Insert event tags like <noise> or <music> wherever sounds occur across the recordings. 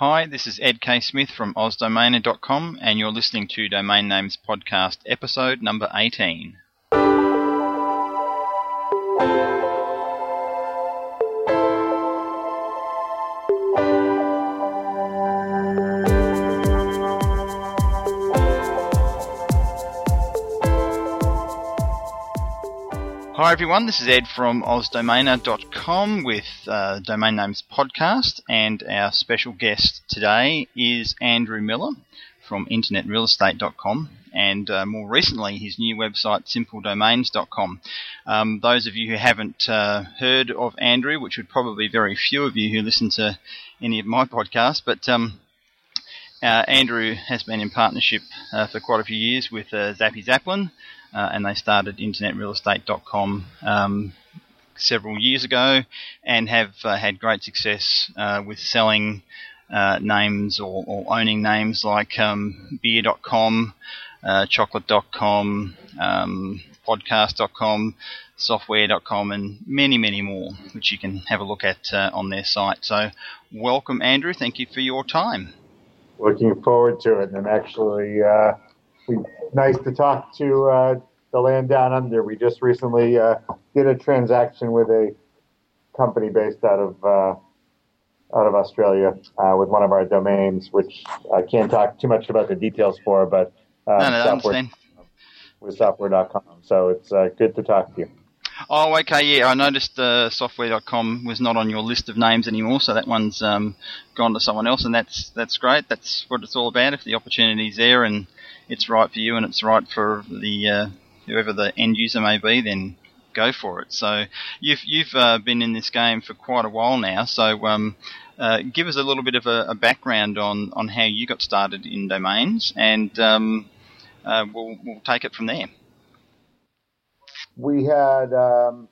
Hi, this is Ed K. Smith from OzDomainer.com, and you're listening to Domain Names Podcast, episode number 18. Hi everyone, this is Ed from OzDomainer.com with uh, Domain Names Podcast, and our special guest today is Andrew Miller from InternetRealEstate.com, and uh, more recently his new website SimpleDomains.com. Um, those of you who haven't uh, heard of Andrew, which would probably be very few of you who listen to any of my podcasts, but um, uh, Andrew has been in partnership uh, for quite a few years with uh, Zappy Zaplin, uh, and they started InternetRealEstate.com um, several years ago, and have uh, had great success uh, with selling names or, or, owning names like um, Beer.com, Chocolate.com, um, Podcast.com, software.com and many, many more, which you can have a look at uh, on their site. So, welcome, Andrew. Thank you for your time looking forward to it. And actually, uh, nice to talk to uh, the land down under. We just recently uh, did a transaction with a company based out of uh, out of Australia uh, with one of our domains, which I can't talk too much about the details for, but um, no, no, software, with software.com. So it's uh, good to talk to you. Oh, okay, yeah. I noticed uh, software.com was not on your list of names anymore, so that one's um, gone to someone else, and that's that's great. That's what it's all about. If the opportunity's there and it's right for you and it's right for the uh, whoever the end user may be, then go for it. So you've you've uh, been in this game for quite a while now. So um, uh, give us a little bit of a, a, background on, on how you got started in domains, and um, uh, we'll we'll take it from there we had um,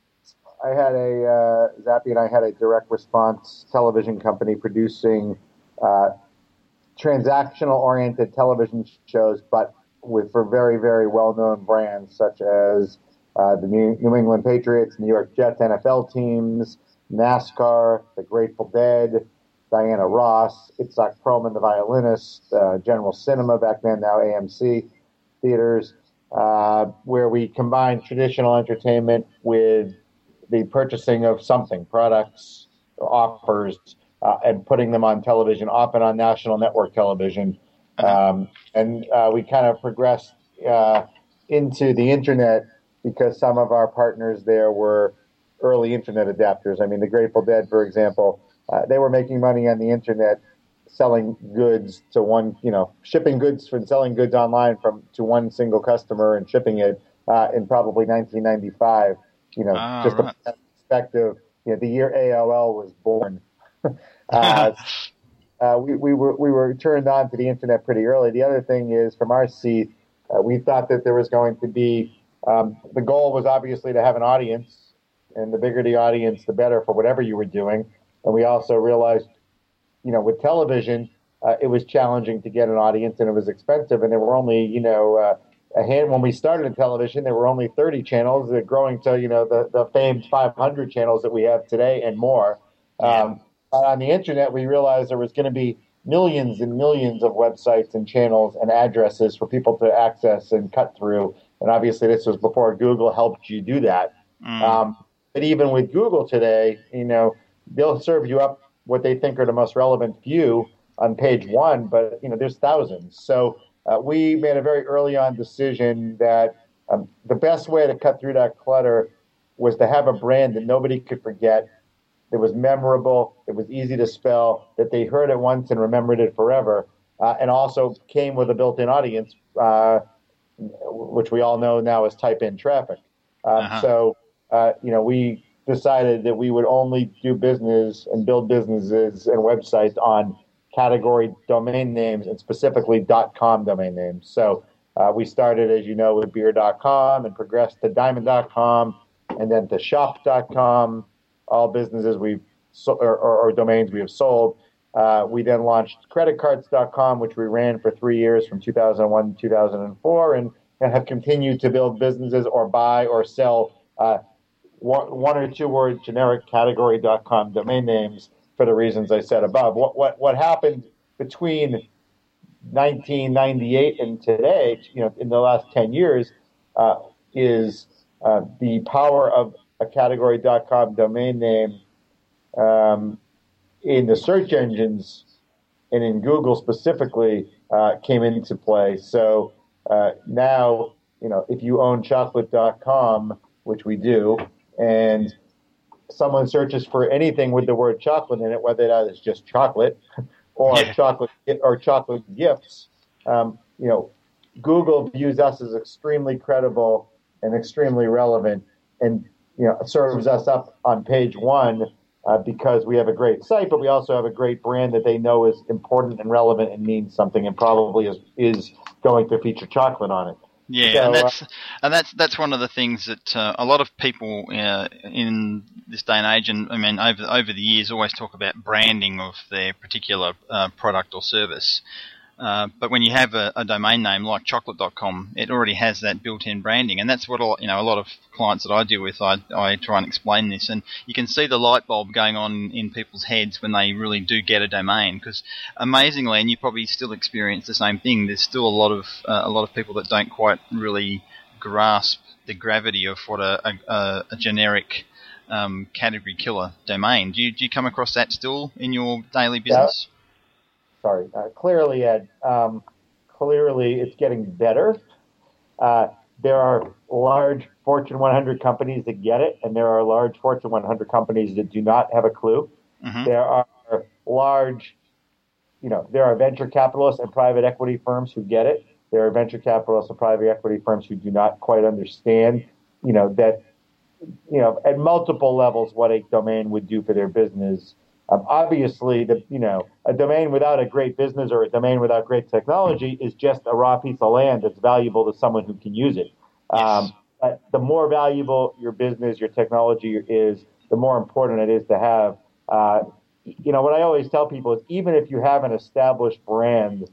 I had a uh, Zappy and I had a direct response television company producing uh, transactional oriented television shows, but with for very very well known brands such as uh, the New, England Patriots, New York Jets, NFL teams, NASCAR, the Grateful Dead. Diana Ross, Itzhak Perlman, the violinist, uh, General Cinema back then, now AMC theaters, uh, where we combine traditional entertainment with the purchasing of something, products, offers, uh, and putting them on television, often on national network television. Uh-huh. Um, and uh, we kind of progressed uh, into the internet because some of our partners there were early internet adapters. I mean, the Grateful Dead, for example, uh, they were making money on the internet selling goods to one, you know, shipping goods and selling goods online from to one single customer and shipping it uh, in probably 1995. You know, ah, just right. a perspective. You know, the year AOL was born. <laughs> uh, <laughs> uh, we, we were we were turned on to the internet pretty early. The other thing is, from our seat, uh, we thought that there was going to be um, the goal was obviously to have an audience, and the bigger the audience, the better for whatever you were doing. And we also realized you know, with television, uh, it was challenging to get an audience and it was expensive. And there were only, you know, uh, a hand when we started in television, there were only 30 channels. They're growing to, you know, the, the famed 500 channels that we have today and more. Um, on the internet, we realized there was going to be millions and millions of websites and channels and addresses for people to access and cut through. And obviously, this was before Google helped you do that. Mm. Um, but even with Google today, you know, they'll serve you up what they think are the most relevant few on page one, but you know there's thousands. So uh, we made a very early on decision that um, the best way to cut through that clutter was to have a brand that nobody could forget. It was memorable. It was easy to spell. That they heard it once and remembered it forever, uh, and also came with a built-in audience, uh, which we all know now is type-in traffic. Um, uh-huh. So uh, you know we decided that we would only do business and build businesses and websites on category domain names and specifically .com domain names. So uh, we started, as you know, with beer.com and progressed to diamond.com and then to shop.com, all businesses we've so, or, or, or, domains we have sold. Uh, we then launched creditcards.com, which we ran for three years from 2001 to 2004 and, and have continued to build businesses or buy or sell uh, one, one or two word generic category.com domain names for the reasons I said above. What, what, what happened between 1998 and today, you know, in the last 10 years, uh, is uh, the power of a category.com domain name um, in the search engines and in Google specifically uh, came into play. So uh, now, you know, if you own chocolate.com, which we do, and someone searches for anything with the word chocolate in it, whether that is just chocolate <laughs> or yeah. chocolate or chocolate gifts, um, you know, Google views us as extremely credible and extremely relevant, and you know serves us up on page one uh, because we have a great site, but we also have a great brand that they know is important and relevant and means something, and probably is is going to feature chocolate on it. Yeah, so, and that's uh, and that's that's one of the things that uh, a lot of people uh, in this day and age, and I mean over over the years, always talk about branding of their particular uh, product or service. Uh, but when you have a, a, domain name like chocolate.com, it already has that built-in branding, and that's what a, you know. A lot of clients that I deal with, I, I try and explain this, and you can see the light bulb going on in people's heads when they really do get a domain. Because amazingly, and you probably still experience the same thing. There's still a lot of uh, a lot of people that don't quite really grasp the gravity of what a, a, a generic um, category killer domain. Do you, do you come across that still in your daily business? Yeah sorry, uh, clearly, Ed, um, clearly it's getting better. Uh, there are large Fortune 100 companies that get it, and there are large Fortune 100 companies that do not have a clue. Mm-hmm. There are large, you know, there are venture capitalists and private equity firms who get it. There are venture capitalists and private equity firms who do not quite understand, you know, that, you know, at multiple levels what a domain would do for their business um, obviously, the you know a domain without a great business or a domain without great technology is just a raw piece of land that's valuable to someone who can use it. Um, but the more valuable your business, your technology is, the more important it is to have. Uh, you know what I always tell people is even if you have an established brand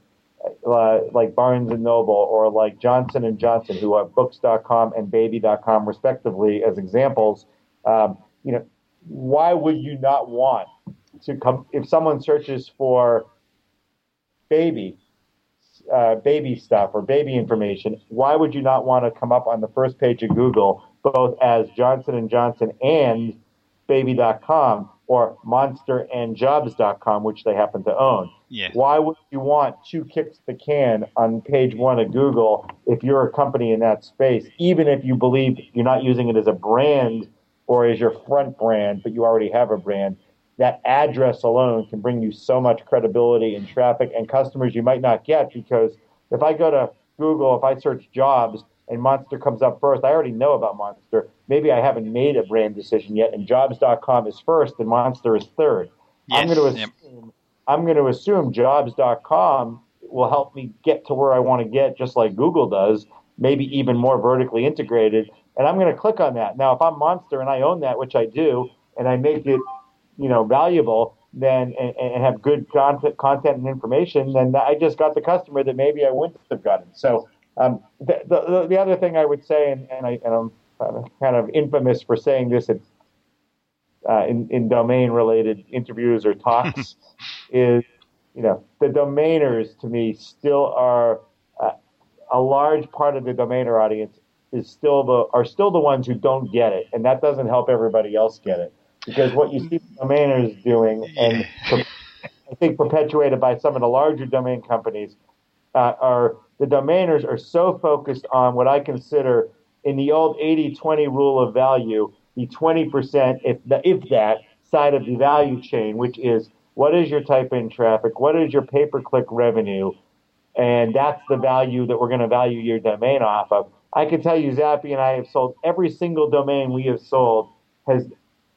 uh, like Barnes and Noble or like Johnson and Johnson, who have Books.com and Baby.com respectively, as examples, um, you know why would you not want to come if someone searches for baby uh, baby stuff or baby information, why would you not want to come up on the first page of Google both as Johnson and Johnson and baby.com or monsterandjobs.com, which they happen to own? Yeah. Why would you want two kicks the can on page one of Google if you're a company in that space, even if you believe you're not using it as a brand or as your front brand, but you already have a brand? That address alone can bring you so much credibility and traffic and customers you might not get because if I go to Google, if I search jobs and Monster comes up first, I already know about Monster. Maybe I haven't made a brand decision yet, and Jobs.com is first and Monster is third. Yes, I'm going to assume yep. I'm going to assume Jobs.com will help me get to where I want to get, just like Google does, maybe even more vertically integrated. And I'm going to click on that. Now, if I'm Monster and I own that, which I do, and I make it you know valuable then and, and, have good content, content and information, then I just got the customer that maybe I wouldn't have gotten. So um, the, the, the other thing I would say, and, and, I, and I'm kind of infamous for saying this at, uh, in, in domain related interviews or talks, <laughs> is you know the domainers to me still are uh, a large part of the domainer audience is still the are still the ones who don't get it, and that doesn't help everybody else get it because what you see domainers doing, and <laughs> I think perpetuated by some of the larger domain companies, uh, are the domainers are so focused on what I consider in the old 80-20 rule of value, the 20%, if, the, if that, side of the value chain, which is what is your type in traffic, what is your pay-per-click revenue, and that's the value that we're going to value your domain off of. I can tell you, Zappy and I have sold every single domain we have sold has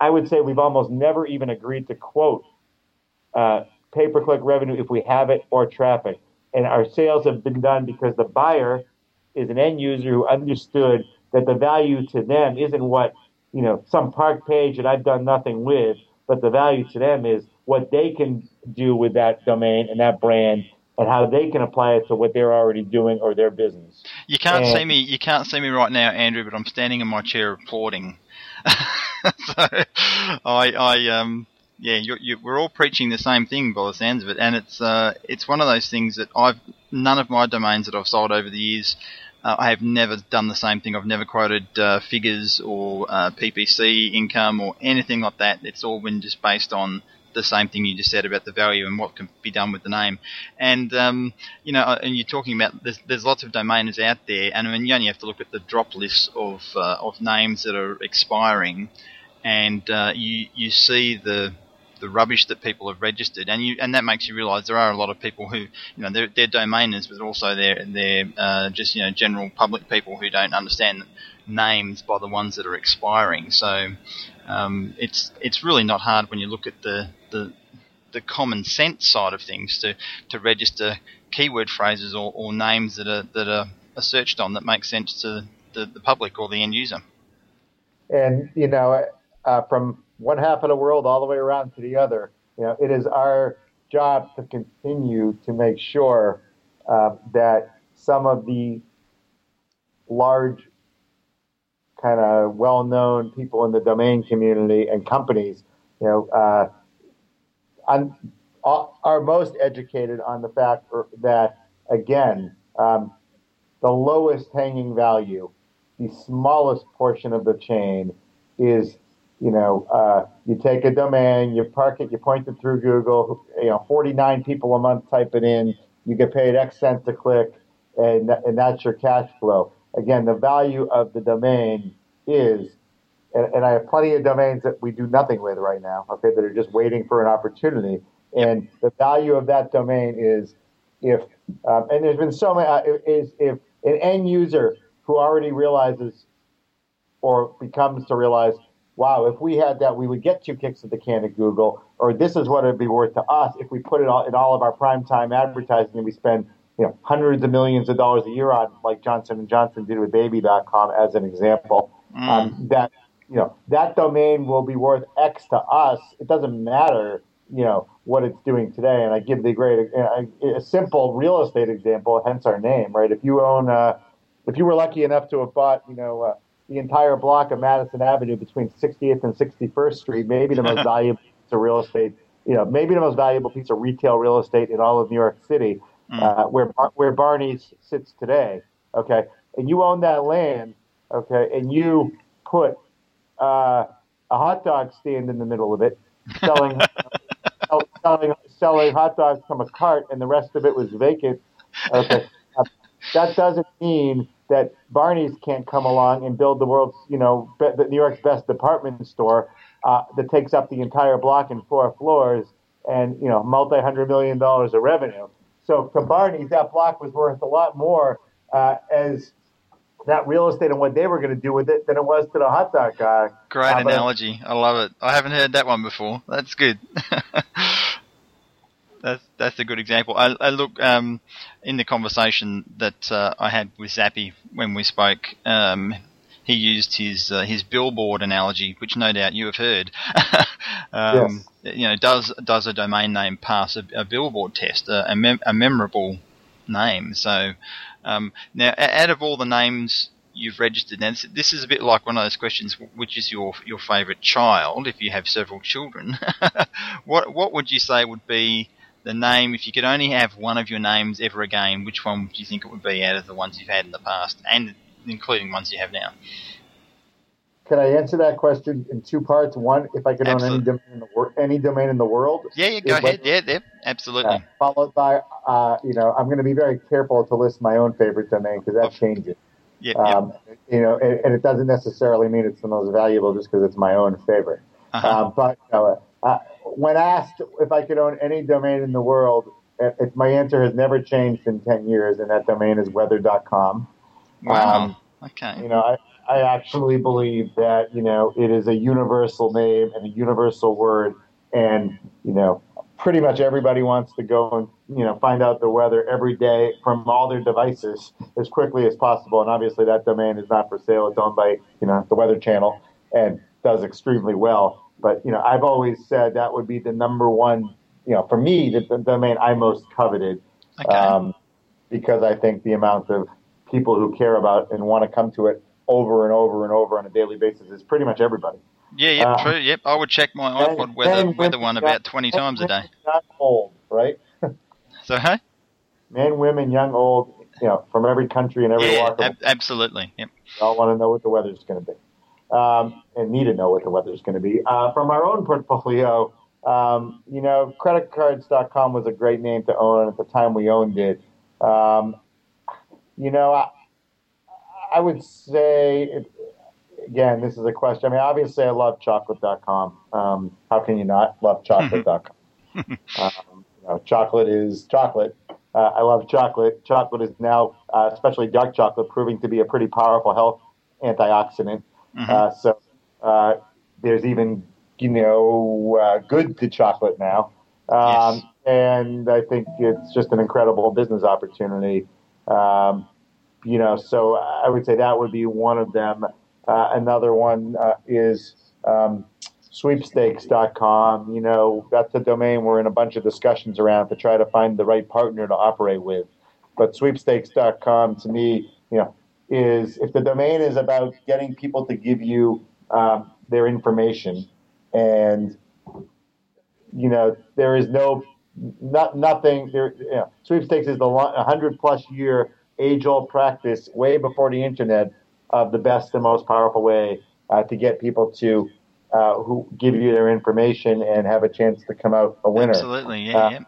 I would say we've almost never even agreed to quote uh, pay per click revenue if we have it or traffic. And our sales have been done because the buyer is an end user who understood that the value to them isn't what, you know, some park page that I've done nothing with, but the value to them is what they can do with that domain and that brand and how they can apply it to what they're already doing or their business. You can't and, see me. You can't see me right now, Andrew, but I'm standing in my chair applauding. <laughs> <laughs> so I, I, um, yeah, you're, you're, we're all preaching the same thing by the sounds of it, and it's uh, it's one of those things that I've none of my domains that I've sold over the years. Uh, I have never done the same thing. I've never quoted uh, figures or uh, PPC income or anything like that. It's all been just based on the same thing you just said about the value and what can be done with the name. And um, you know, and you're talking about there's, there's lots of domainers out there, and I mean you only have to look at the drop lists of uh, of names that are expiring, and uh, you you see the the rubbish that people have registered, and you and that makes you realise there are a lot of people who you know they're domainers, but also they're they're uh, just you know general public people who don't understand names by the ones that are expiring. So um, it's it's really not hard when you look at the, the the common sense side of things to, to register keyword phrases or, or names that are that are, are searched on that make sense to the, the public or the end user. And you know, uh, from one half of the world all the way around to the other, you know, it is our job to continue to make sure uh, that some of the large kind of well-known people in the domain community and companies, you know, uh, are most educated on the fact that again, um, the lowest hanging value, the smallest portion of the chain, is you know, uh, you take a domain, you park it, you point it through Google, you know, 49 people a month type it in, you get paid X cents a click, and, and that's your cash flow again, the value of the domain is, and, and, I have plenty of domains that we do nothing with right now, okay, that are just waiting for an opportunity. And the value of that domain is if, um, and there's been so many, uh, is if an end user who already realizes or becomes to realize, wow, if we had that, we would get two kicks at the can at Google, or this is what it'd be worth to us if we put it all in all of our prime time advertising and we spend you know, hundreds of millions of dollars a year on, like Johnson and Johnson did with Baby.com, as an example. Mm. Um, that you know that domain will be worth X to us. It doesn't matter, you know, what it's doing today. And I give the great a, a simple real estate example, hence our name, right? If you own, uh, if you were lucky enough to have bought, you know. Uh, the entire block of Madison Avenue between 60th and 61st Street, maybe the most <laughs> valuable piece of real estate, you know, maybe the most valuable piece of retail real estate in all of New York City mm. uh, where where Barney's sits today. Okay, and you own that land. Okay, and you put uh, a hot dog stand in the middle of it, selling <laughs> selling selling hot dogs from a cart, and the rest of it was vacant. Okay, uh, that doesn't mean that Barney's can't come along and build the world's, you know, be, the New York's best department store uh, that takes up the entire block in four floors and you know multi hundred million dollars of revenue. So to Barney's, that block was worth a lot more uh, as that real estate and what they were going to do with it than it was to the hot dog guy. Great uh, analogy. I love it. I haven't heard that one before. That's good. <laughs> that's that's a good example. I, I look um, in the conversation that uh, I had with Zappy when we spoke. Um, he used his uh, his billboard analogy, which no doubt you have heard. <laughs> um, yes. You know, does does a domain name pass a, a billboard test, a, a, mem- a, memorable name? So um, now, out of all the names you've registered, and this is a bit like one of those questions: which is your your favourite child? If you have several children, <laughs> what what would you say would be the name, if you could only have one of your names ever again, which one would you think it would be out of the ones you've had in the past? And including ones you have now. Can I answer that question in two parts? One, if I could own any domain in the wor- any domain in the world. Yeah, yeah go ahead. yeah, yeah, absolutely. Uh, followed by, uh, you know, I'm going to be very careful to list my own favorite domain because that changes. Yeah, um, yep. You know, and, and, it doesn't necessarily mean it's the most valuable just because it's my own favorite. Uh-huh. Uh, but you know, uh, when asked if I could own any domain in the world, my answer has never changed in 10 years, and that domain is weather.com. Wow. Um, okay. You know, I, I actually believe that, you know, it is a universal name and a universal word. And, you know, pretty much everybody wants to go and, you know, find out the weather every day from all their devices as quickly as possible. And obviously that domain is not for sale. It's owned by, you know, the Weather Channel and does extremely well. But, you know, I've always said that would be the number one, you know, for me, the, the domain I most coveted. Okay. Um, because I think the amount of people who care about and want to come to it over and over and over on a daily basis is pretty much everybody. Yeah, yep, uh, true. Yep, I would check my iPod weather weather one about twenty times a day. Not old, right? <laughs> so hey, men, women, young, old, you know, from every country and every yeah, walk. Ab- absolutely. Yep. All want to know what the weather's going to be, um, and need to know what the weather's going to be. Uh, from our own portfolio, um, you know, creditcards.com was a great name to own at the time we owned it. Um, you know, I, I would say, it, again, this is a question. I mean, obviously, I love chocolate.com. Um, how can you not love chocolate.com? <laughs> um, you know, chocolate is chocolate. Uh, I love chocolate. Chocolate is now, uh, especially dark chocolate, proving to be a pretty powerful health antioxidant. Mm-hmm. Uh, so uh, there's even, you know, uh, good to chocolate now. Um, yes. And I think it's just an incredible business opportunity. Um, you know, so I would say that would be one of them. Uh, another one uh, is um, sweepstakes.com. You know, that's a domain we're in a bunch of discussions around to try to find the right partner to operate with. But sweepstakes.com to me, you know, is if the domain is about getting people to give you um, their information and you know there is no not nothing there you know, sweepstakes is the 100 plus year age old practice way before the internet of the best and most powerful way uh, to get people to uh, who give you their information and have a chance to come out a winner. Absolutely, yeah, uh, yeah.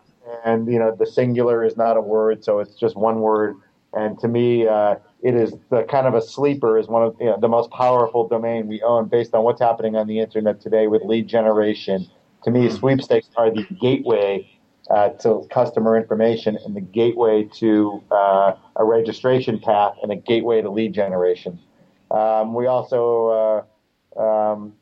And you know, the singular is not a word, so it's just one word. And to me, uh, it is the kind of a sleeper is one of you know, the most powerful domain we own based on what's happening on the internet today with lead generation. To me, mm-hmm. sweepstakes are the gateway uh, to customer information and the gateway to uh, a registration path and a gateway to lead generation. Um, we also uh, um,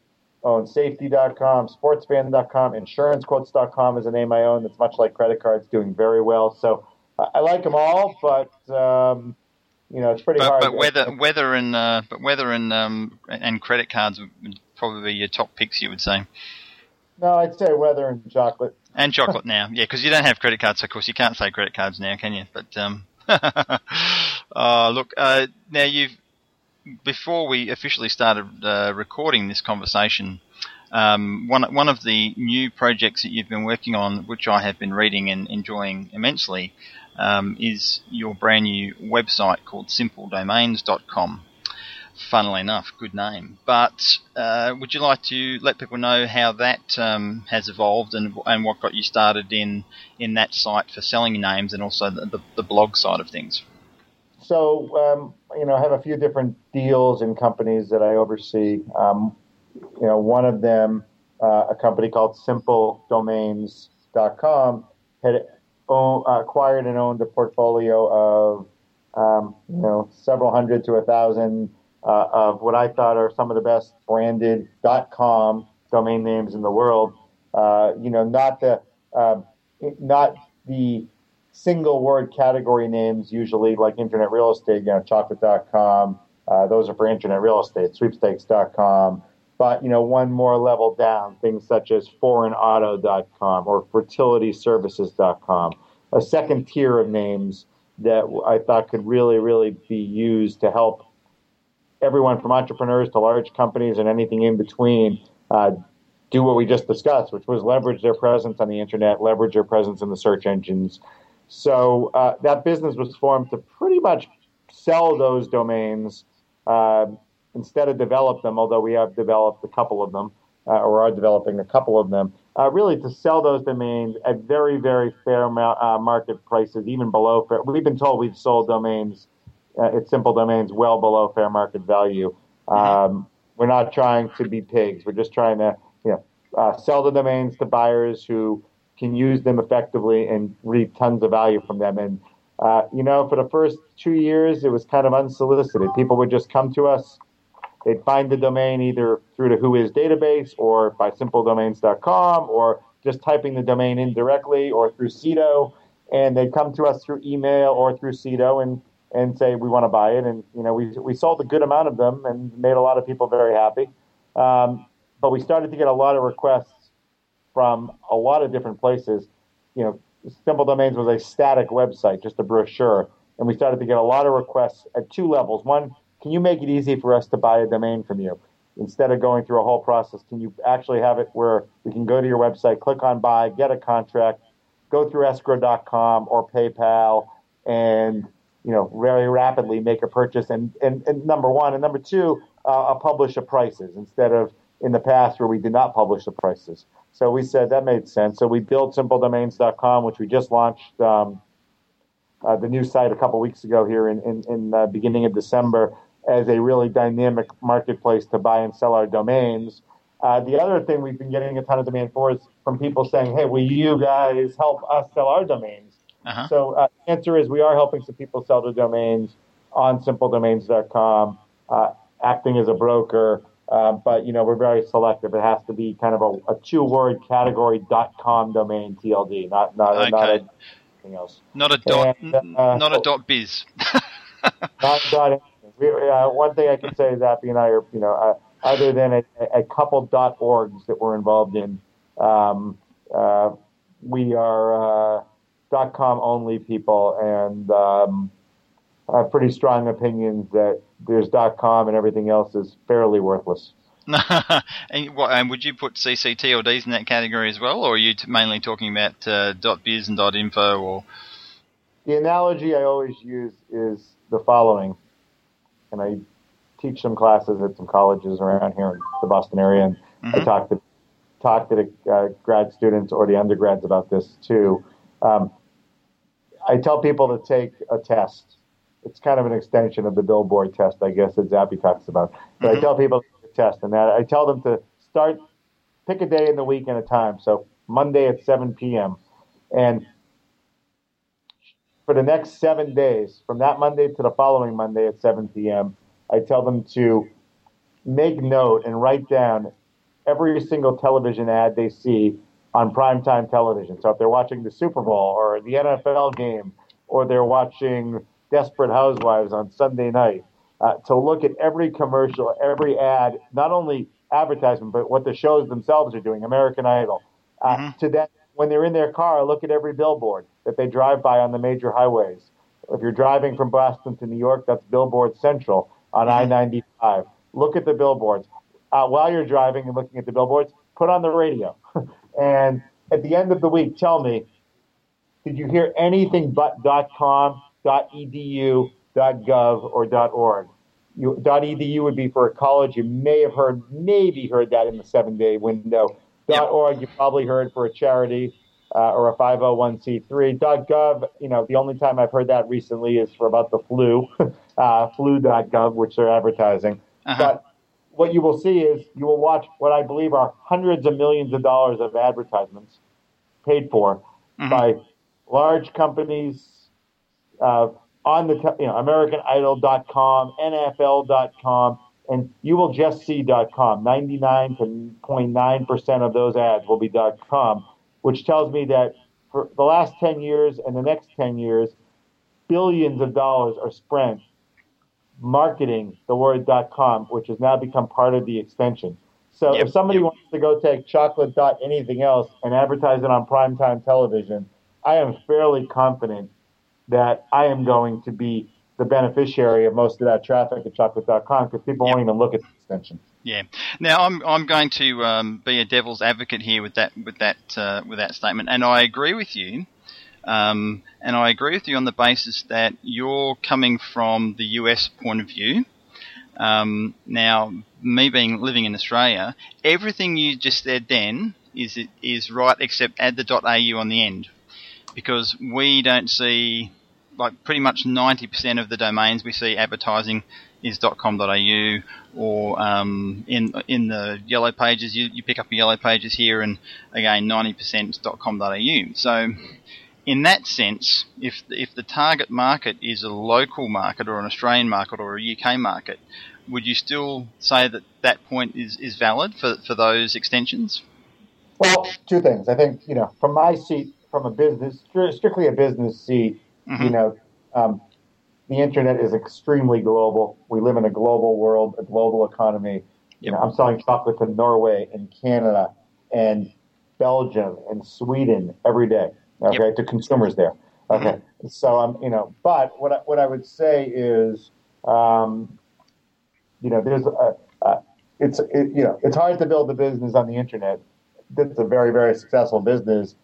own safety.com, sportsfan.com, insurancequotes.com is a name I own that's much like credit cards, doing very well. So I like them all, but um, you know it's pretty but, hard. But weather, weather, and uh, but weather and um, and credit cards would probably be your top picks, you would say. No, I'd say weather and chocolate. And chocolate now, yeah, because you don't have credit cards, so of course you can't say credit cards now, can you? But um, <laughs> uh, look, uh, now you've before we officially started uh, recording this conversation, um, one one of the new projects that you've been working on, which I have been reading and enjoying immensely, um, is your brand new website called SimpleDomains.com funnily enough, good name. But uh, would you like to let people know how that um, has evolved and, and what got you started in, in that site for selling names and also the, the, the blog side of things? So, um, you know, I have a few different deals and companies that I oversee. Um, you know, one of them, uh, a company called SimpleDomains.com, had own, uh, acquired and owned a portfolio of, um, you know, several hundred to a thousand uh, of what I thought are some of the best branded .com domain names in the world. Uh, you know, not the uh, not the single word category names usually like internet real estate. You know, chocolate.com. Uh, those are for internet real estate. Sweepstakes.com. But you know, one more level down, things such as foreignauto.com or fertilityservices.com. A second tier of names that I thought could really, really be used to help everyone from entrepreneurs to large companies and anything in between uh, do what we just discussed, which was leverage their presence on the internet, leverage their presence in the search engines. So uh, that business was formed to pretty much sell those domains uh, instead of develop them, although we have developed a couple of them uh, or are developing a couple of them. Uh, really, to sell those domains at very, very fair uh, market prices, even below fair. We've been told we've sold domains uh, it's simple domains well below fair market value. Mm-hmm. Um, we're not trying to be pigs. We're just trying to you know uh, sell the domains to buyers who can use them effectively and reap tons of value from them. And uh, you know, for the first two years, it was kind of unsolicited. People would just come to us. They'd find the domain either through the Whois database or by simpledomains.com or just typing the domain in directly or through Sedo. And they'd come to us through email or through Sedo and and say we want to buy it. And you know, we we sold a good amount of them and made a lot of people very happy. Um, but we started to get a lot of requests from a lot of different places. You know, Simple Domains was a static website, just a brochure, and we started to get a lot of requests at two levels. One, can you make it easy for us to buy a domain from you? instead of going through a whole process, can you actually have it where we can go to your website, click on buy, get a contract, go through escrow.com or PayPal, and you know very rapidly make a purchase. And and, and number one, and number two, uh, publish the prices instead of in the past where we did not publish the prices. So we said that made sense. So we built simpledomains.com, which we just launched um, uh, the new site a couple weeks ago here in in, in uh, beginning of December as a really dynamic marketplace to buy and sell our domains. Uh, the other thing we've been getting a ton of demand for is from people saying, "Hey, will you guys help us sell our domains?" Uh-huh. So uh, the answer is we are helping some people sell their domains on simpledomains.com, uh, acting as a broker. Uh, but you know we're very selective. It has to be kind of a, a two-word category dot .com domain TLD, not not, okay. not anything else. Not a dot, and, uh, not a dot biz. <laughs> not dot. We, uh, one thing I can say is Zappy and I are, you know, uh, other than a, a couple dot orgs that we're involved in, um, uh, we are uh, dot com only people and um, have pretty strong opinions that there's dot com and everything else is fairly worthless. <laughs> and, what, and, would you put CCTLDs in that category as well, or are you t- mainly talking about uh, .biz and .info? Or the analogy I always use is the following and I teach some classes at some colleges around here in the Boston area, and mm-hmm. I talk to talk to the uh, grad students or the undergrads about this too. Um, I tell people to take a test. It's kind of an extension of the billboard test, I guess, that Zappy talks about. But mm-hmm. I tell people to take a test, and that I tell them to start, pick a day in the week and a time. So Monday at 7 p.m. And for the next seven days, from that Monday to the following Monday at 7 p.m., I tell them to make note and write down every single television ad they see on primetime television. So if they're watching the Super Bowl or the NFL game, or they're watching Desperate Housewives on Sunday night, uh, to look at every commercial, every ad, not only advertisement, but what the shows themselves are doing, American Idol, uh, mm-hmm. to then when they're in their car, look at every billboard that they drive by on the major highways. If you're driving from Boston to New York, that's Billboard Central on mm-hmm. I-95. Look at the billboards. Uh, while you're driving and looking at the billboards, put on the radio. <laughs> and at the end of the week, tell me, did you hear anything but .com, .edu, .gov, or .org? You, .edu would be for a college. You may have heard, maybe heard that in the seven-day window. .org, you probably heard for a charity uh, or a 501c3. .gov, you know, the only time I've heard that recently is for about the flu, <laughs> uh, flu.gov, which they're advertising. Uh-huh. But what you will see is you will watch what I believe are hundreds of millions of dollars of advertisements paid for mm-hmm. by large companies uh, on the, you know, AmericanIdol.com, NFL.com, and you will just see .com. 99.9% of those ads will be .com, which tells me that for the last 10 years and the next 10 years, billions of dollars are spent marketing the word .com, which has now become part of the extension. So yep, if somebody yep. wants to go take chocolate dot anything else and advertise it on primetime television, I am fairly confident that I am going to be the beneficiary of most of that traffic at chocolate.com because people yep. won't even look at the extension. Yeah. Now I'm I'm going to um, be a devil's advocate here with that with that uh, with that statement, and I agree with you. Um, and I agree with you on the basis that you're coming from the US point of view. Um, now, me being living in Australia, everything you just said then is is right except add the .au on the end, because we don't see like pretty much 90% of the domains we see advertising is .com.au or um, in in the yellow pages you, you pick up the yellow pages here and again 90% .com.au so in that sense if if the target market is a local market or an Australian market or a UK market would you still say that that point is, is valid for, for those extensions? Well, two things. I think, you know, from my seat, from a business, strictly a business seat, Mm-hmm. You know, um, the internet is extremely global. We live in a global world, a global economy. Yep. You know, I'm selling chocolate to Norway and Canada and Belgium and Sweden every day. Okay, yep. to consumers there. Okay, mm-hmm. so I'm, um, you know, but what I, what I would say is, um, you know, there's a, a it's it, you know it's hard to build a business on the internet. That's a very very successful business.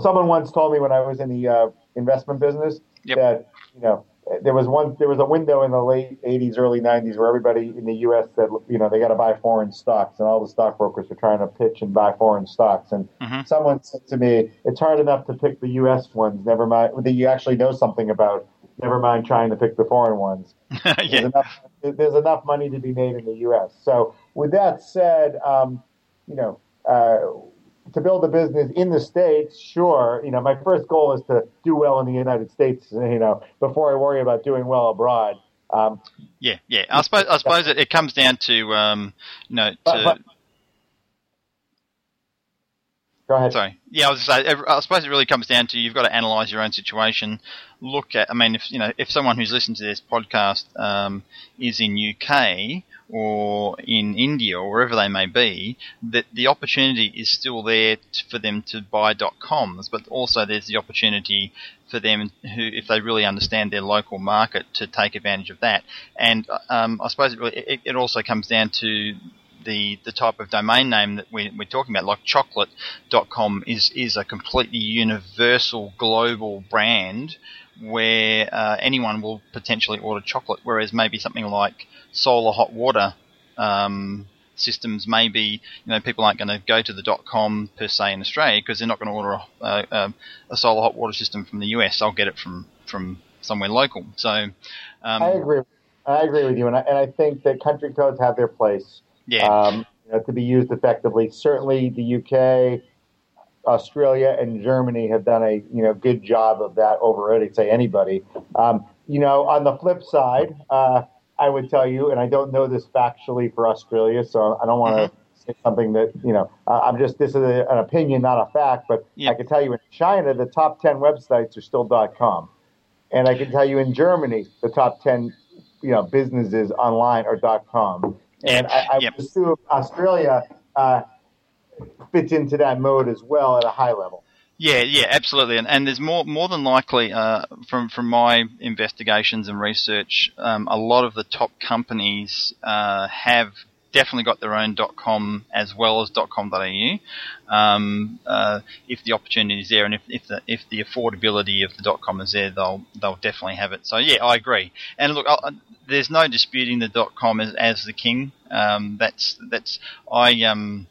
Someone once told me when I was in the uh, investment business Yep. that you know there was one there was a window in the late 80s early 90s where everybody in the US said you know they got to buy foreign stocks and all the stockbrokers were trying to pitch and buy foreign stocks and Mhm. someone said to me it's hard enough to pick the US ones never mind that you actually know something about never mind trying to pick the foreign ones <laughs> there's enough there's enough money to be made in the US so with that said um, you know uh, to build a business in the states, sure. You know, my first goal is to do well in the United States. You know, before I worry about doing well abroad. Um, Yeah, yeah. I suppose I suppose it, it comes down to um, you know to But- but- go ahead. sorry. Yeah, I was just say, I suppose it really comes down to you've got to analyse your own situation. Look at, I mean, if you know, if someone who's listened to this podcast um, is in UK or in India or wherever they may be, that the opportunity is still there for them to buy .coms, but also there's the opportunity for them who, if they really understand their local market, to take advantage of that. And um, I suppose it, really, it, it also comes down to the the type of domain name that we, we're talking about, like chocolate.com is is a completely universal global brand where uh, anyone will potentially order chocolate, whereas maybe something like solar hot water um, systems, maybe you know people aren't going to go to the dot com per se in Australia because they're not going to order a, a, a solar hot water system from the US. I'll get it from from somewhere local. So um, I agree. I agree with you, and I, and I think that country codes have their place yeah, um, you know, to be used effectively. Certainly, the UK, Australia, and Germany have done a you know good job of that over, I'd say, anybody. Um, you know, on the flip side, uh, I would tell you, and I don't know this factually for Australia, so I don't want to say something that you know. Uh, I'm just this is a, an opinion, not a fact, but Yeah. I can tell you in China, the top ten websites are still .com, and I can tell you in Germany, the top ten you know businesses online are .com. And Yep, I, I yep. would assume Australia uh, fits into that mode as well at a high level. Yeah, yeah, absolutely, and, and there's more more than likely uh, from from my investigations and research, um, a lot of the top companies uh, have definitely got their own .com as well as .com.au. Um, uh, if the opportunity is there, and if, if the if the affordability of the .com is there, they'll they'll definitely have it. So yeah, I agree. And look, I, there's no disputing the .com as, as the king. Um, that's that's I um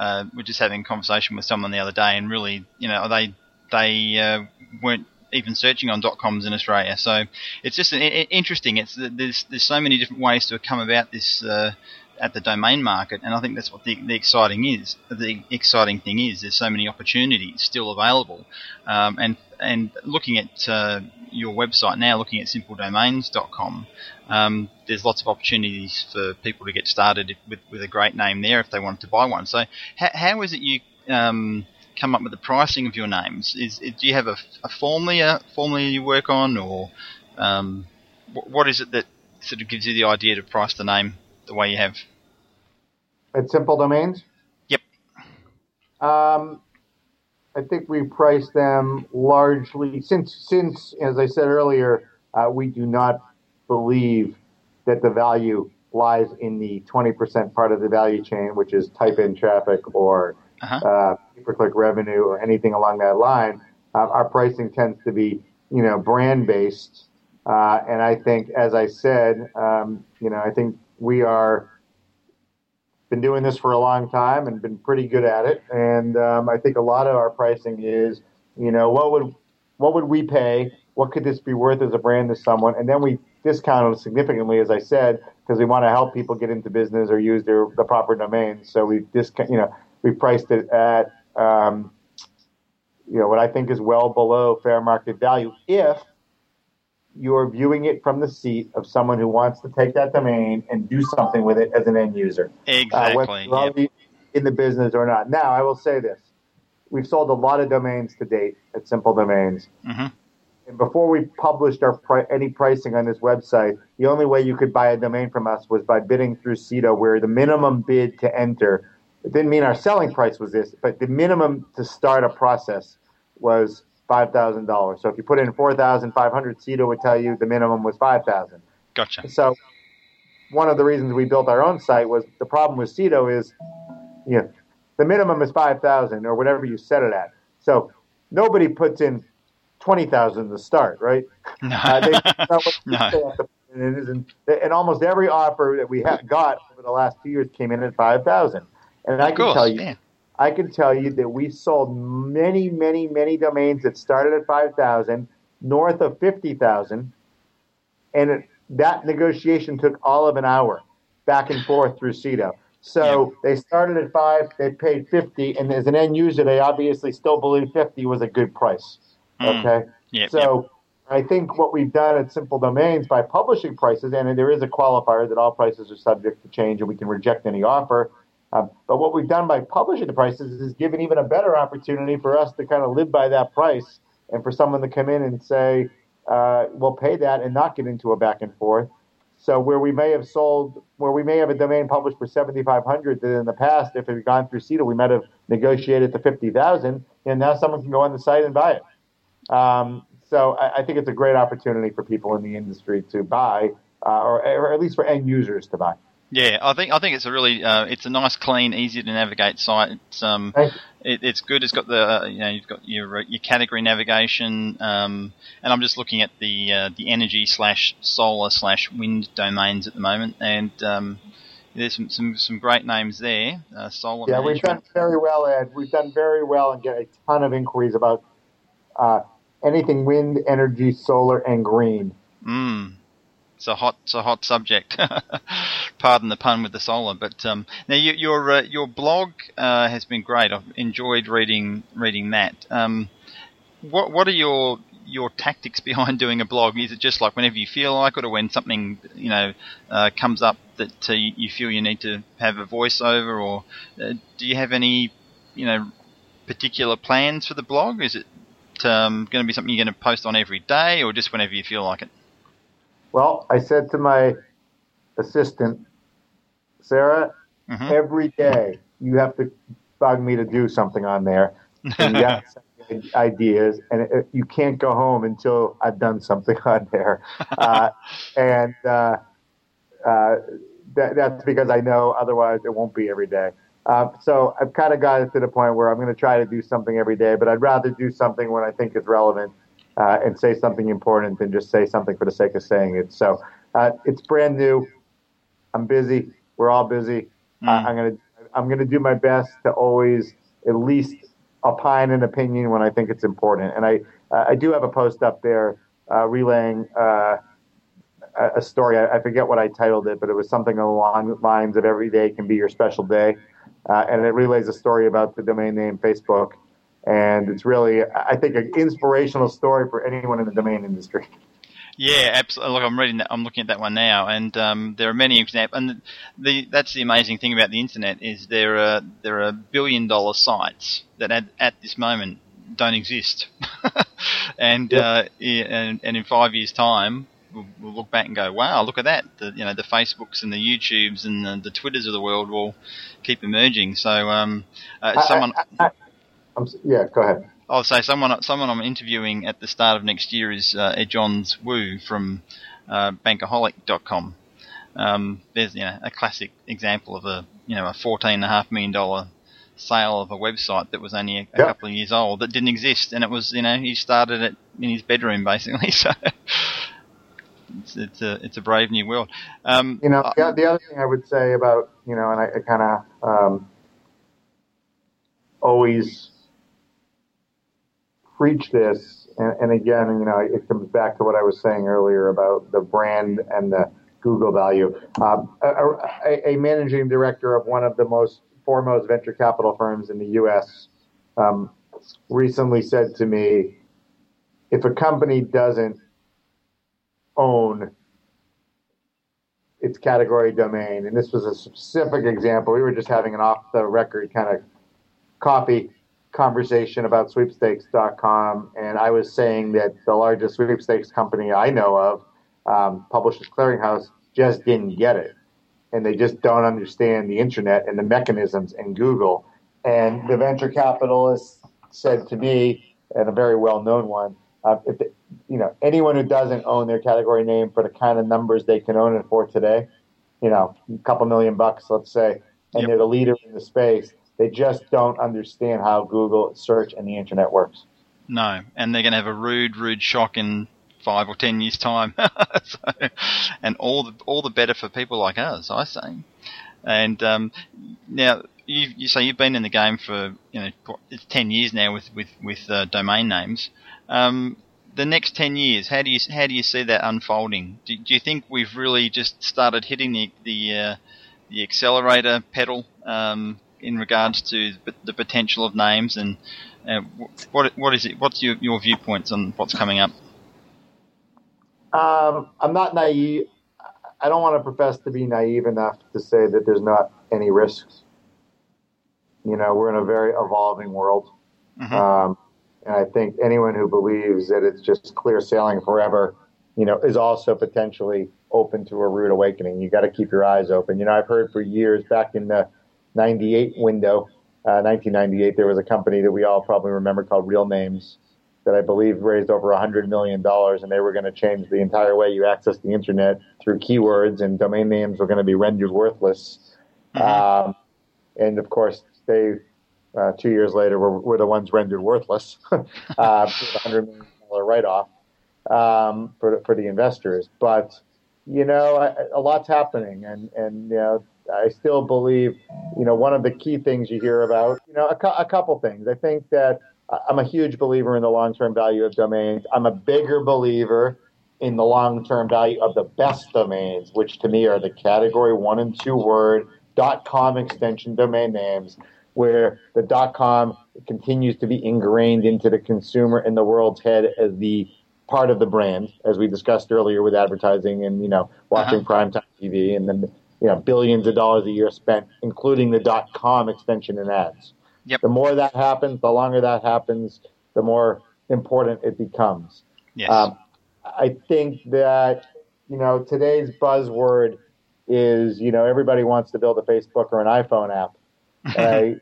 uh, we're just having a conversation with someone the other day, and really, you know, they they uh, weren't even searching on .coms in Australia. So it's just an, i- interesting. It's there's there's so many different ways to come about this uh, at the domain market, and I think that's what the, the exciting is. The exciting thing is there's so many opportunities still available, um, and and looking at uh, your website now, looking at simpledomains.com, um, there's lots of opportunities for people to get started with, with a great name there if they wanted to buy one. So, how, how is it you um, come up with the pricing of your names? Is do you have a, a formula formula you work on, or um, wh- what is it that sort of gives you the idea to price the name the way you have? At Simple Domains? Yep. Um, I think we price them largely since since as I said earlier, uh, we do not believe that the value lies in the 20% part of the value chain, which is type in traffic or Uh-huh. uh, per click revenue or anything along that line. Uh, our pricing tends to be, you know, brand based. Uh, and I think, as I said, um, you know, I think we are been doing this for a long time and been pretty good at it. And um, I think a lot of our pricing is, you know, what would what would we pay? What could this be worth as a brand to someone? And then we discount it significantly, as I said, because we want to help people get into business or use their the proper domains. So we discount, you know, we priced it at, um, you know, what I think is well below fair market value if you're viewing it from the seat of someone who wants to take that domain and do something with it as an end user uh, Exactly. you're yep. in the business or not. Now, I will say this: we've sold a lot of domains to date at Simple Domains. hmm And before we published our pri- any pricing on this website, the only way you could buy a domain from us was by bidding through Sedo, where the minimum bid to enter it didn't mean our selling price was this, but the minimum to start a process was five thousand dollars. So if you put in four thousand five hundred, Sedo would tell you the minimum was five thousand. Gotcha. So one of the reasons we built our own site was the problem with Sedo is, you know, the minimum is five thousand or whatever you set it at. So nobody puts in twenty thousand to start, right? <laughs> No. Uh, they, <laughs> no. And, it is in, and almost every offer that we have got over the last two years came in at five thousand. And I can course, tell you. I can tell you that we sold many, many, many domains that started at five thousand, north of fifty thousand, and it, that negotiation took all of an hour, back and forth through Sedo. So yeah. they started at five, they paid fifty, and as an end user, they obviously still believe fifty was a good price. Mm. Okay, yep, so. Yep I think what we've done at Simple Domains by publishing prices, and there is a qualifier that all prices are subject to change and we can reject any offer. Um, but what we've done by publishing the prices is given even a better opportunity for us to kind of live by that price and for someone to come in and say, uh, we'll pay that and not get into a back and forth. So where we may have sold, where we may have a domain published for 7,500 that in the past, if it had gone through Sedo, we might have negotiated to 50,000 and now someone can go on the site and buy it. Um, so I, I, think it's a great opportunity for people in the industry to buy, uh, or, or, at least for end users to buy. Yeah, I think I think it's a really uh, it's a nice, clean, easy to navigate site. It's um, it, it's good. It's got the uh, you know you've got your your category navigation, um, and I'm just looking at the uh, the energy slash solar slash wind domains at the moment, and um, there's some, some, some great names there. Uh, solar. Yeah, management. we've done very well, Ed. We've done very well and get a ton of inquiries about uh, anything wind, energy, solar, and green. Mm. It's a hot, it's a hot subject. <laughs> Pardon the pun with the solar, but um, now you, your uh, your blog uh, has been great. I've enjoyed reading reading that. Um, what what are your your tactics <laughs> behind doing a blog? Is it just like whenever you feel like it, or when something you know uh, comes up that uh, you feel you need to have a voiceover, or uh, do you have any you know particular plans for the blog? Is it um, going to be something you're going to post on every day, or just whenever you feel like it? Well, I said to my assistant, Sarah, mm-hmm. every day you have to bug me to do something on there. And you have ideas, and it, you can't go home until I've done something <laughs> on there. Uh, and uh, uh, that, that's because I know otherwise it won't be every day. Uh, so I've kind of got it to the point where I'm going to try to do something every day, but I'd rather do something when I think is relevant uh, and say something important than just say something for the sake of saying it. So uh, it's brand new. I'm busy. We're all busy. Mm. I'm gonna I'm gonna do my best to always at least opine an opinion when I think it's important. And I I do have a post up there uh, relaying uh, a story. I, I, forget what I titled it, but it was something along the lines of "Every day can be your special day," uh, and it relays a story about the domain name Facebook and it's really, I think, an inspirational story for anyone in the domain industry. Yeah, absolutely. Look, I'm reading that. I'm looking at that one now, and um, there are many examples. And the, that's the amazing thing about the internet is there are there are billion dollar sites that at, at this moment don't exist, <laughs> and, yep. uh, and and in five years' time, We'll, we'll, look back and go, wow, look at that. The, you know, the Facebooks and the YouTubes and the, the Twitters of the world will keep emerging. So, um, uh, someone. I, I, I'm, yeah, go ahead. I'll say someone someone I'm interviewing at the start of next year is uh, Johns Wu from uh, Bankaholic.com. Um, there's you know a classic example of a you know a fourteen and a half million dollar sale of a website that was only a, a yep. couple of years old that didn't exist, and it was you know he started it in his bedroom basically. <laughs> So it's, it's a it's a brave new world. Um, you know, the, the, other thing I would say about you know, and I, I kind of um, always preach this, and, and again, you know, it comes back to what I was saying earlier about the brand and the Google value. Um, a, a, managing director of one of the most foremost venture capital firms in the U.S. Um, recently said to me, if a company doesn't own its category domain, and this was a specific example, we were just having an off the record kind of coffee conversation about sweepstakes.com, and I was saying that the largest sweepstakes company I know of, um, Publishers Clearinghouse, just didn't get it. And they just don't understand the internet and the mechanisms and Google. And the venture capitalist said to me, and a very well known one, uh, if the, you know anyone who doesn't own their category name for the kind of numbers they can own it for today, you know, a couple million bucks, let's say, and Yep. they're the leader in the space. They just don't understand how Google search and the internet works. No, and they're going to have a rude, rude shock in five or ten years' time. <laughs> so, and all the all the better for people like us, I say. And um, now you you say you've been in the game for you know it's ten years now with with with uh, domain names. Um, the next ten years, how do you how do you see that unfolding? Do, do you think we've really just started hitting the the uh, the accelerator pedal um, in regards to the, potential of names and uh, what what is it? What's your, your viewpoints on what's coming up? Um, I'm not naive. I don't want to profess to be naive enough to say that there's not any risks. You know, we're in a very evolving world. Mhm. Um, and I think anyone who believes that it's just clear sailing forever, you know, is also potentially open to a rude awakening. You got to keep your eyes open. You know, I've heard for years back in the 98 window, uh, 1998, there was a company that we all probably remember called Real Names that I believe raised over $100 million, and they were going to change the entire way you access the internet through keywords, and domain names were going to be rendered worthless. Mhm. Um, and of course, they uh, two years later were, were the ones rendered worthless <laughs> uh, a hundred million dollar write off um, for for the investors. But you know, a lot's happening, and and you know, I still believe you know one of the key things you hear about you know a, cou- a couple things. I think that I'm a huge believer in the long term value of domains. I'm a bigger believer in the long term value of the best domains, which to me are the category one and two word dot .com extension domain names, where the dot .com continues to be ingrained into the consumer in the world's head as the part of the brand, as we discussed earlier with advertising and you know watching uh-huh. primetime TV, and then you know billions of dollars a year spent, including the dot .com extension and ads. Yep. The more that happens, the longer that happens, the more important it becomes. Yes. Um, I think that you know today's buzzword is you know everybody wants to build a Facebook or an iPhone app. <laughs> I,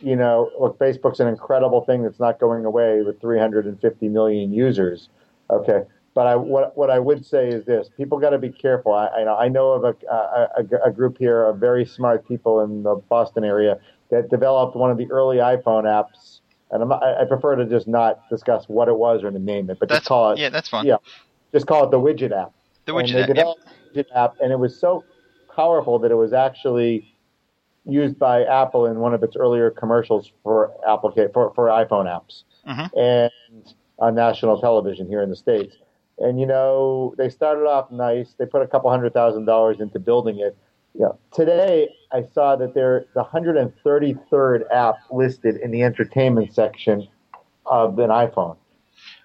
you know, look, Facebook's an incredible thing that's not going away with 350 million users. Okay, but I what what I would say is this: people got to be careful. I I know I know of a, a a- a group here of very smart people in the Boston area that developed one of the early iPhone apps. And I'm, I I prefer to just not discuss what it was or to name it, but that's just call it yeah, that's fine. yeah. just call it the widget app. The and widget. app, developed the widget app, and it was so powerful that it was actually used by Apple in one of its earlier commercials for for, for iPhone apps Mhm. and on national television here in the states. And you know, they started off nice. They put a couple hundred thousand dollars into building it. You know, today I saw that they're the 133rd app listed in the entertainment section of an iPhone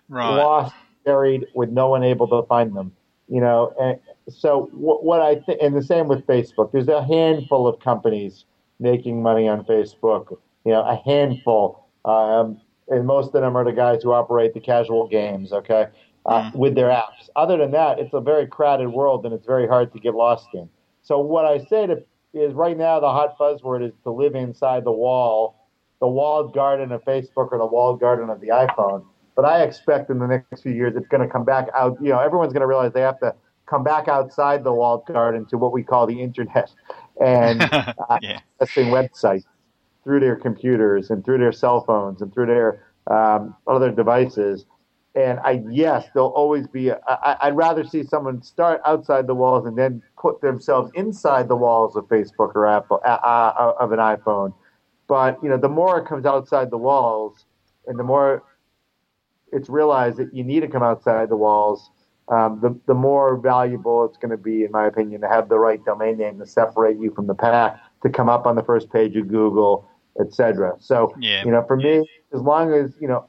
Right. lost, buried, with no one able to find them. You know, and so what, what I think, and the same with Facebook. There's a handful of companies making money on Facebook. You know, a handful, um, and most of them are the guys who operate the casual games. Okay, uh, with their apps. Other than that, it's a very crowded world, and it's very hard to get lost in. So what I say to is right now the hot buzzword is to live inside the wall, the walled garden of Facebook or the walled garden of the iPhone. But I expect in the next few years it's going to come back out. You know, everyone's going to realize they have to come back outside the walled garden to what we call the internet <laughs> and <laughs> uh, yeah. accessing websites through their computers and through their cell phones and through their um, other devices. And I yes, there'll always be. A, I, I'd rather see someone start outside the walls and then put themselves inside the walls of Facebook or Apple uh, uh, of an iPhone. But you know, the more it comes outside the walls, and the more it's realized that you need to come outside the walls, um, the the more valuable it's going to be, in my opinion, to have the right domain name to separate you from the pack, to come up on the first page of Google, etc. So, Yeah. you know, for me, as long as you know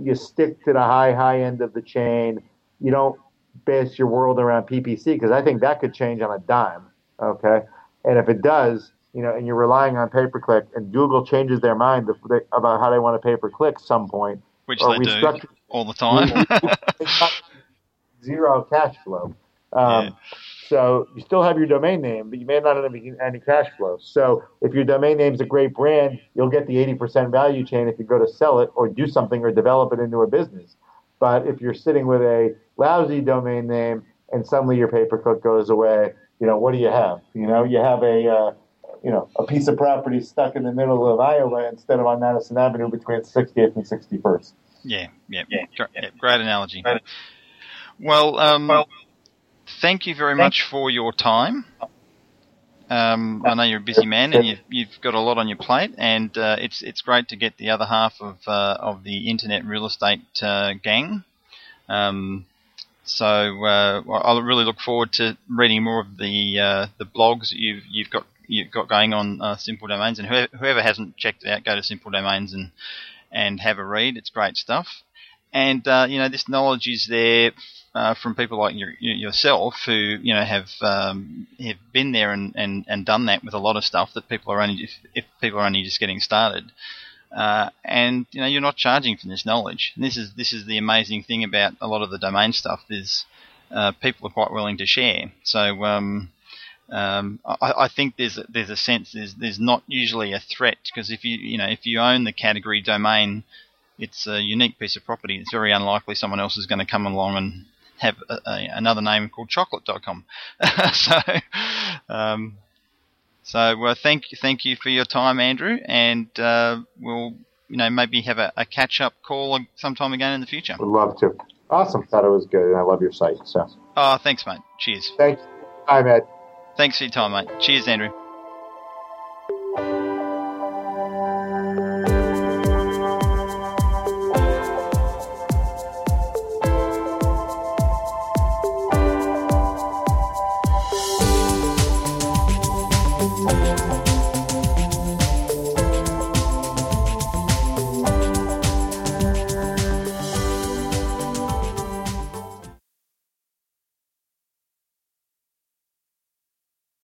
you stick to the high high end of the chain, you don't base your world around PPC because I think that could change on a dime. Okay, and if it does, you know, and you're relying on pay per click, and Google changes their mind about how they want to pay per click some point, Which or they do all the time. <laughs> zero cash flow. Um, Yeah. So you still have your domain name, but you may not have any, any cash flow. So if your domain name is a great brand, you'll get the 80% value chain if you go to sell it or do something or develop it into a business. But if you're sitting with a lousy domain name and suddenly your pay per click goes away, you know, what do you have? You know, you have a, uh, you know, a piece of property stuck in the middle of Iowa instead of on Madison Avenue between 60th and 61st. Yeah, yeah, yeah. yeah. Great analogy. Well, um, well, thank you very much for your time. Um, I know you're a busy man and you've, you've got a lot on your plate, and uh, it's it's great to get the other half of uh, of the internet real estate uh, gang. Um, so uh, I really look forward to reading more of the uh, the blogs that you've you've got you've got going on uh, Simple Domains, and whoever, whoever hasn't checked it out, go to Simple Domains and and have a read. It's great stuff, and you know this knowledge is there uh, from people like your, yourself who you know have um, have been there and, and, and done that with a lot of stuff that people are only if, if people are only just getting started. Uh, and you know you're not charging for this knowledge. And this is this is the amazing thing about a lot of the domain stuff is uh, people are quite willing to share. So um, um, I, I, think there's a, there's a sense there's there's not usually a threat because if you you know if you own the category domain, it's a unique piece of property. It's very unlikely someone else is going to come along and have a, a, another name called chocolate.com. <laughs> so, um, so uh, thank thank you for your time, Andrew, and uh, we'll you know maybe have a, a, catch up call sometime again in the future. Would love to. Awesome. Thought it was good, and I love your site. So. Oh, thanks, mate. Cheers. Thanks. Hi, Ed. Thanks for your time, mate. Cheers, Andrew.